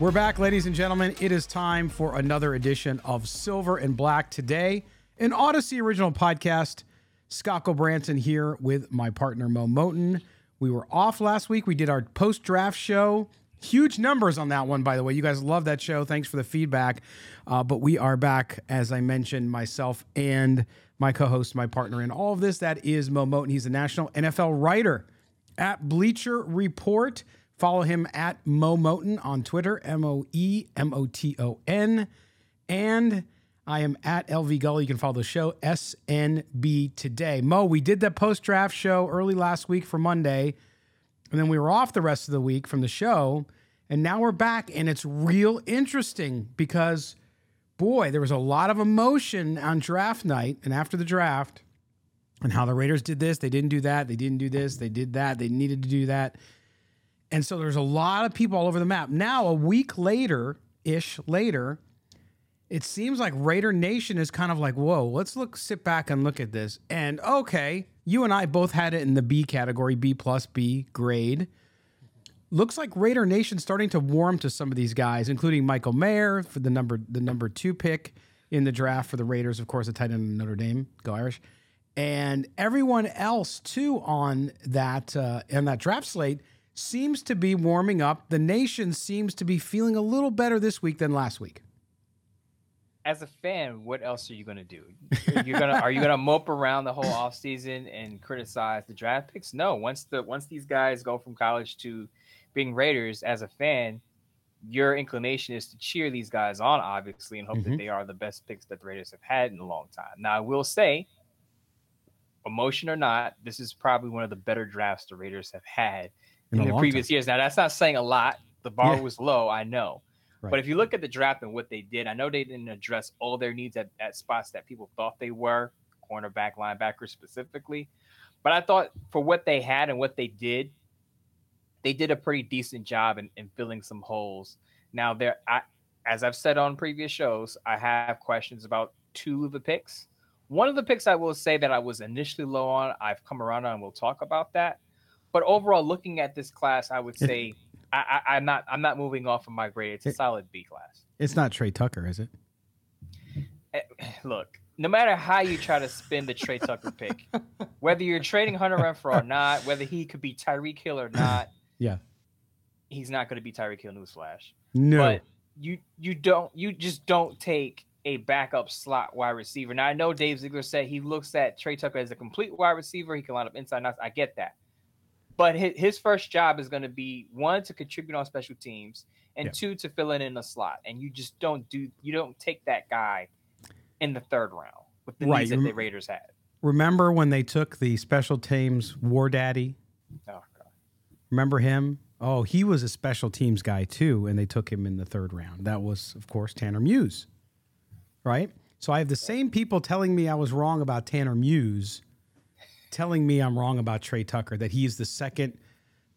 We're back, ladies and gentlemen. It is time for another edition of Silver and Black today, an Audacy original podcast. Scott Branson here with my partner Mo Moton. We were off last week. We did our post draft show. Huge numbers on that one, by the way. You guys love that show. Thanks for the feedback. Uh, but we are back, as I mentioned, myself and my co host, my partner in all of this. That is Mo Moton. He's a national NFL writer at Bleacher Report. Follow him at Mo Moton on Twitter, M O E M O T O N. And I am at LV Gully. You can follow the show, SNB Today. Mo, we did that post draft show early last week for Monday. And then we were off the rest of the week from the show. And now we're back. And it's real interesting because, boy, there was a lot of emotion on draft night and after the draft and how the Raiders did this. They didn't do that. They didn't do this. They did that. They needed to do that. And so there's a lot of people all over the map. Now, a week later ish later, it seems like Raider Nation is kind of like, whoa, let's look, sit back and look at this. And okay, you and I both had it in the B category, B plus B grade. Looks like Raider Nation starting to warm to some of these guys, including Michael Mayer for the number the number two pick in the draft for the Raiders, of course, a tight end in Notre Dame, go Irish, and everyone else too on that uh, on that draft slate seems to be warming up. The nation seems to be feeling a little better this week than last week. As a fan, what else are you going to do? You're gonna are you going to mope around the whole offseason and criticize the draft picks? No. Once the once these guys go from college to being Raiders, as a fan, your inclination is to cheer these guys on, obviously, and hope mm-hmm. that they are the best picks that the Raiders have had in a long time. Now, I will say, emotion or not, this is probably one of the better drafts the Raiders have had in, in the previous time. years. Now that's not saying a lot. The bar yeah. was low, I know. Right. But if you look at the draft and what they did, I know they didn't address all their needs at, at spots that people thought they were, cornerback, linebacker specifically. But I thought for what they had and what they did, they did a pretty decent job in, in filling some holes. Now there I as I've said on previous shows, I have questions about two of the picks. One of the picks I will say that I was initially low on, I've come around on, and we'll talk about that. But overall, looking at this class, I would say I, I, am not I'm not moving off of my grade. It's a solid B class. It's not Tre Tucker, is it? Eh, look, no matter how you try to spin the Tre Tucker pick, whether you're trading Hunter Renfrow or not, whether he could be Tyreek Hill or not, yeah, he's not going to be Tyreek Hill. Newsflash. No, but you you don't you just don't take a backup slot wide receiver. Now I know Dave Ziegler said he looks at Tre Tucker as a complete wide receiver. He can line up inside and outside. I get that. But his, his first job is going to be one to contribute on special teams, and yeah. two to fill in in the slot. And you just don't do you don't take that guy in the third round with the right. needs that the Raiders had. Remember when they took the special teams war daddy? Oh God. Remember him? Oh, he was a special teams guy too, and they took him in the third round. That was, of course, Tanner Muse. Right? So I have the same people telling me I was wrong about Tanner Muse telling me I'm wrong about Tre Tucker, that he is the second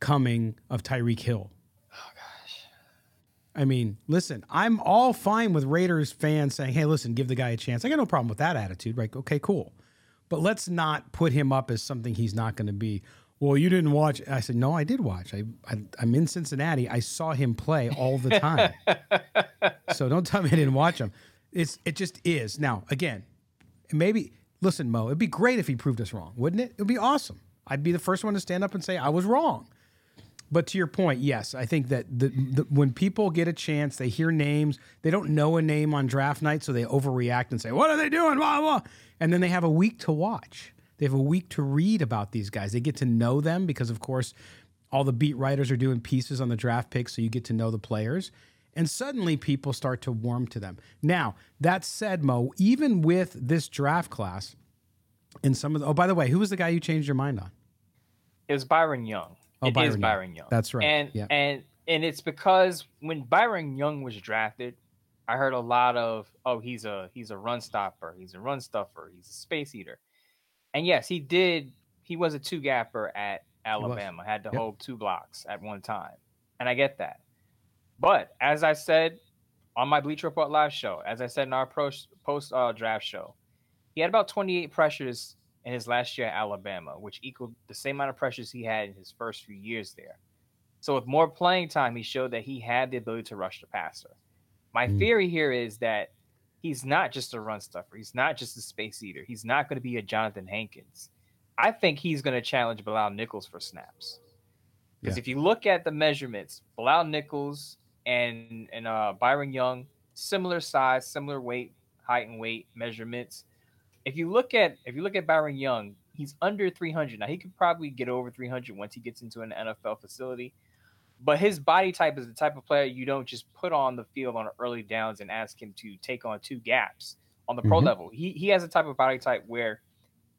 coming of Tyreek Hill. Oh gosh. I mean, listen, I'm all fine with Raiders fans saying, "Hey, listen, give the guy a chance." I got no problem with that attitude. Right? Okay, cool. But let's not put him up as something he's not going to be. Well, you didn't watch. I said, no, I did watch. I, I I'm in Cincinnati. I saw him play all the time. so don't tell me I didn't watch him. It's it just is. Now again, maybe listen, Mo. It'd be great if he proved us wrong, wouldn't it? It'd be awesome. I'd be the first one to stand up and say I was wrong. But to your point, yes, I think that the, the, when people get a chance, they hear names, they don't know a name on draft night, so they overreact and say, "What are they doing?" Blah blah, and then they have a week to watch. They have a week to read about these guys. They get to know them because, of course, all the beat writers are doing pieces on the draft picks, so you get to know the players. And suddenly people start to warm to them. Now, that said, Mo, even with this draft class, and some of the, oh, by the way, who was the guy you changed your mind on? It was Byron Young. Oh, It Byron is Young. Byron Young. That's right. And Yeah. and and it's because when Byron Young was drafted, I heard a lot of, oh, he's a he's a run stopper, he's a run stuffer, he's a space eater. And yes, he did. He was a two gapper at Alabama. Had to Yep. hold two blocks at one time, and I get that. But as I said on my Bleacher Report live show, as I said in our post uh, draft show, he had about 28 pressures in his last year at Alabama, which equaled the same amount of pressures he had in his first few years there. So with more playing time, he showed that he had the ability to rush the passer. My Mm. theory here is that he's not just a run stuffer. He's not just a space eater. He's not going to be a Jonathan Hankins. I think he's going to challenge Bilal Nichols for snaps. Because Yeah. if you look at the measurements, Bilal Nichols and and uh, Byron Young, similar size, similar weight, height and weight measurements. If you look at if you look at Byron Young, he's under 300. Now he could probably get over 300 once he gets into an NFL facility. But his body type is the type of player you don't just put on the field on early downs and ask him to take on two gaps on the pro Mhm. level. He he has a type of body type where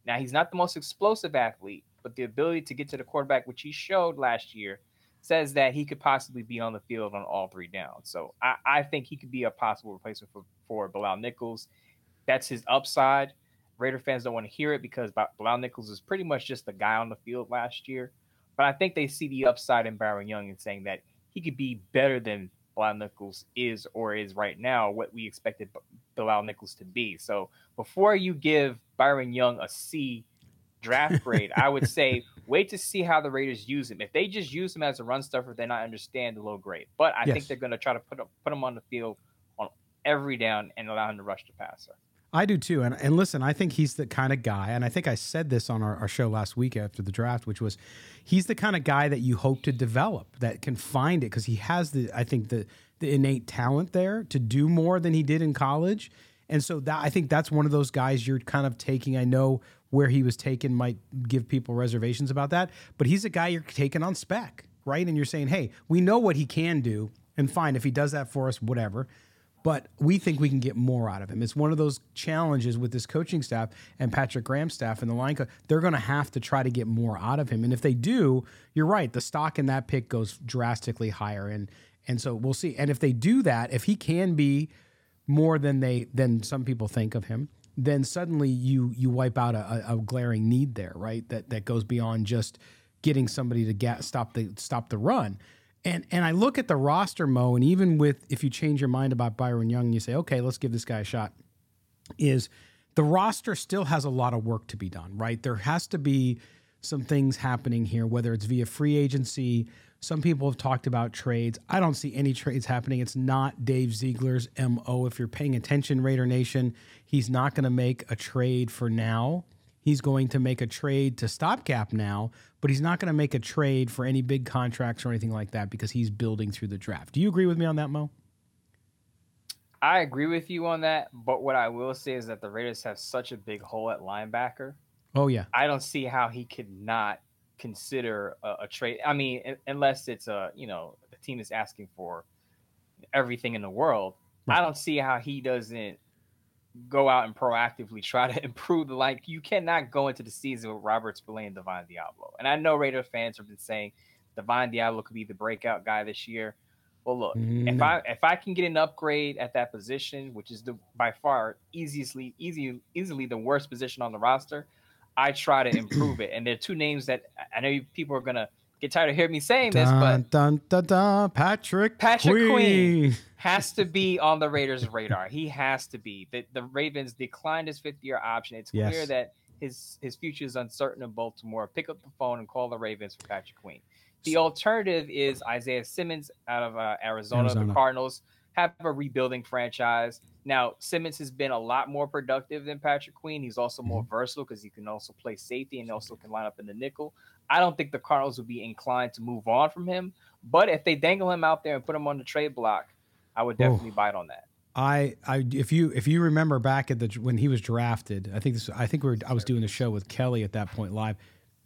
now he's not the most explosive athlete, but the ability to get to the quarterback, which he showed last year, says that he could possibly be on the field on all three downs. So I, I think he could be a possible replacement for, for Bilal Nichols. That's his upside. Raider fans don't want to hear it because Bilal Nichols is pretty much just the guy on the field last year. But I think they see the upside in Byron Young and saying that he could be better than Bilal Nichols is or is right now, what we expected Bilal Nichols to be. So before you give Byron Young a C draft grade, I would say wait to see how the Raiders use him. If they just use him as a run stuffer, then I understand the low grade. But I Yes. think they're going to try to put him, put him on the field on every down and allow him to rush the passer. I do too. And, and listen, I think he's the kind of guy, and I think I said this on our, our show last week after the draft, which was he's the kind of guy that you hope to develop that can find it because he has the, I think, the, the innate talent there to do more than he did in college. And so that I think that's one of those guys you're kind of taking. I know where he was taken might give people reservations about that, but he's a guy you're taking on spec, right? And you're saying, hey, we know what he can do, and fine if he does that for us, whatever but we think we can get more out of him. It's one of those challenges with this coaching staff and Patrick Graham's staff and the line coach. They're going to have to try to get more out of him, and if they do, you're right. The stock in that pick goes drastically higher, and and so we'll see. And if they do that, if he can be more than they than some people think of him, then suddenly you you wipe out a, a, glaring need there, right? That that goes beyond just getting somebody to get, stop the stop the run. And and I look at the roster, Mo, and even with if you change your mind about Byron Young and you say, okay, let's give this guy a shot, is the roster still has a lot of work to be done, right? There has to be some things happening here, whether it's via free agency. Some people have talked about trades. I don't see any trades happening. It's not Dave Ziegler's MO. If you're paying attention, Raider Nation, he's not going to make a trade for now. He's going to make a trade to stopgap now, but he's not going to make a trade for any big contracts or anything like that because he's building through the draft. Do you agree with me on that, Mo? I agree with you on that, but what I will say is that the Raiders have such a big hole at linebacker. Oh yeah, I don't see how he could not consider a, a trade. I mean, unless it's a you know the team is asking for everything in the world. I don't see how he doesn't go out and proactively try to improve the line. You cannot go into the season with Robert Spillane and Divine Deablo. And I know Raider fans have been saying Divine Deablo could be the breakout guy this year. Well, look, if mm. I if I can get an upgrade at that position, which is the by far easily easy easily the worst position on the roster, I try to improve it. And there are two names that I know you- people are gonna get tired of hearing me saying this, but dun, dun, dun, Patrick Patrick Queen. Queen. has to be on the Raiders' radar. He has to be. The, the Ravens declined his fifth year option. It's Yes. clear that his his future is uncertain in Baltimore. Pick up the phone and call the Ravens for Patrick Queen. The alternative is Isaiah Simmons out of uh, Arizona. Arizona. The Cardinals have a rebuilding franchise. Now, Simmons has been a lot more productive than Patrick Queen. He's also Mm-hmm. more versatile because he can also play safety and also can line up in the nickel. I don't think the Cardinals would be inclined to move on from him. But if they dangle him out there and put him on the trade block, I would definitely bite on that. I, I, if you, if you remember back at the when he was drafted, I think this, I think we were, I was doing the show with Kelly at that point live.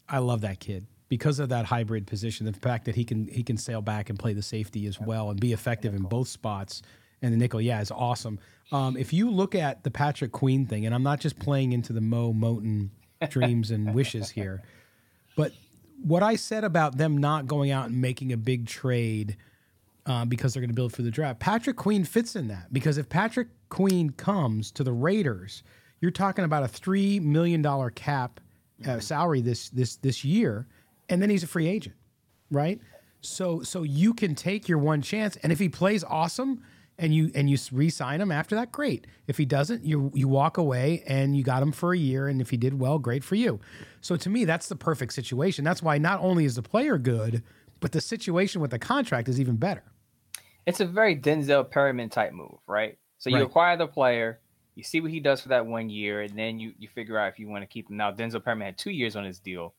I love that kid because of that hybrid position, the fact that he can, he can sail back and play the safety as well and be effective in both spots. And the nickel, yeah, is awesome. Um, if you look at the Patrick Queen thing, and I'm not just playing into the Mo Moton dreams and wishes here, but what I said about them not going out and making a big trade uh, because they're going to build for the draft. Patrick Queen fits in that because if Patrick Queen comes to the Raiders, you're talking about a three million dollar cap uh, salary this this this year, and then he's a free agent, right? So so you can take your one chance, and if he plays awesome. And you and you re-sign him after that, great. If he doesn't, you you walk away and you got him for a year. And if he did well, great for you. So to me, that's the perfect situation. That's why not only is the player good, but the situation with the contract is even better. It's a very Denzel Perryman type move, right? So you Right. acquire the player, you see what he does for that one year, and then you, you figure out if you want to keep him. Now, Denzel Perryman had two years on his deal.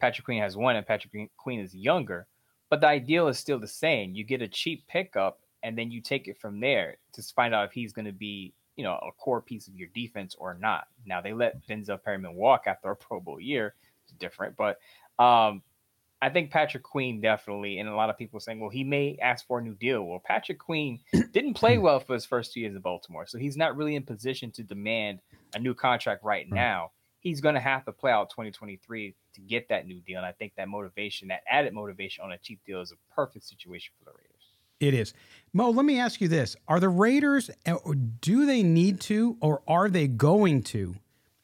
Patrick Queen has one, and Patrick Queen- is younger. But the ideal is still the same. You get a cheap pickup, and then you take it from there to find out if he's going to be, you know, a core piece of your defense or not. Now they let Denzel Perryman walk after a Pro Bowl year. It's different, but um, I think Patrick Queen definitely, and a lot of people saying, well, he may ask for a new deal. Well, Patrick Queen didn't play well for his first two years in Baltimore, so he's not really in position to demand a new contract right now. He's going to have to play out 2023 to get that new deal, and I think that motivation, that added motivation on a cheap deal, is a perfect situation for the Raiders. It is. Mo, let me ask you this. Are the Raiders, uh, do they need to, or are they going to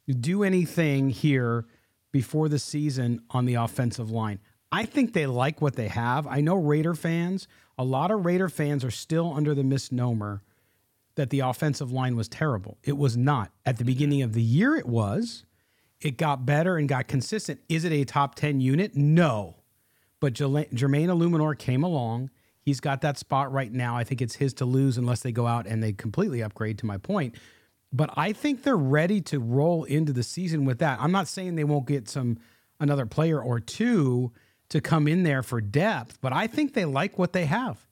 do anything here before the season on the offensive line? I think they like what they have. I know Raider fans, a lot of Raider fans are still under the misnomer that the offensive line was terrible. It was not. At the beginning of the year, it was. It got better and got consistent. Is it a top 10 unit? No. But Jermaine Eluemunor came along. He's got that spot right now. I think it's his to lose unless they go out and they completely upgrade, to my point. But I think they're ready to roll into the season with that. I'm not saying they won't get some another player or two to come in there for depth, but I think they like what they have.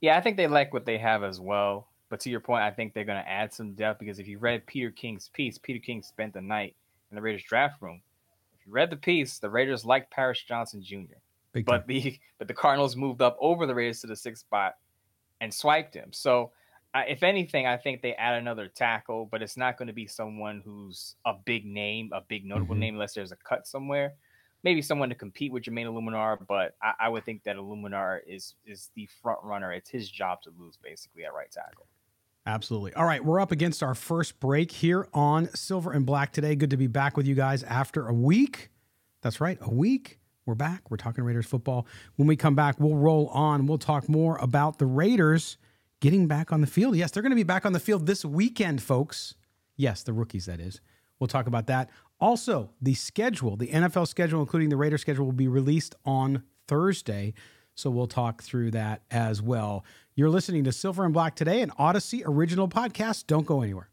Yeah, I think they like what they have as well. But to your point, I think they're going to add some depth because if you read Peter King's piece, Peter King spent the night in the Raiders draft room. If you read the piece, the Raiders liked Paris Johnson Jr. Big time. but the but the Cardinals moved up over the Raiders to the sixth spot and swiped him. So, if anything, I think they add another tackle, but it's not going to be someone who's a big name, a big notable Mhm. name, unless there's a cut somewhere. Maybe someone to compete with Jermaine Eluemunor, but I, I would think that Eluemunor is is the front runner. It's his job to lose, basically, at right tackle. Absolutely. All right, we're up against our first break here on Silver and Black today. Good to be back with you guys after a week. That's right, a week. We're back. We're talking Raiders football. When we come back, we'll roll on. We'll talk more about the Raiders getting back on the field. Yes, they're going to be back on the field this weekend, folks. Yes, the rookies, that is. We'll talk about that. Also, the schedule, the NFL schedule, including the Raider schedule, will be released on Thursday. So we'll talk through that as well. You're listening to Silver and Black today, an Audacy original podcast. Don't go anywhere.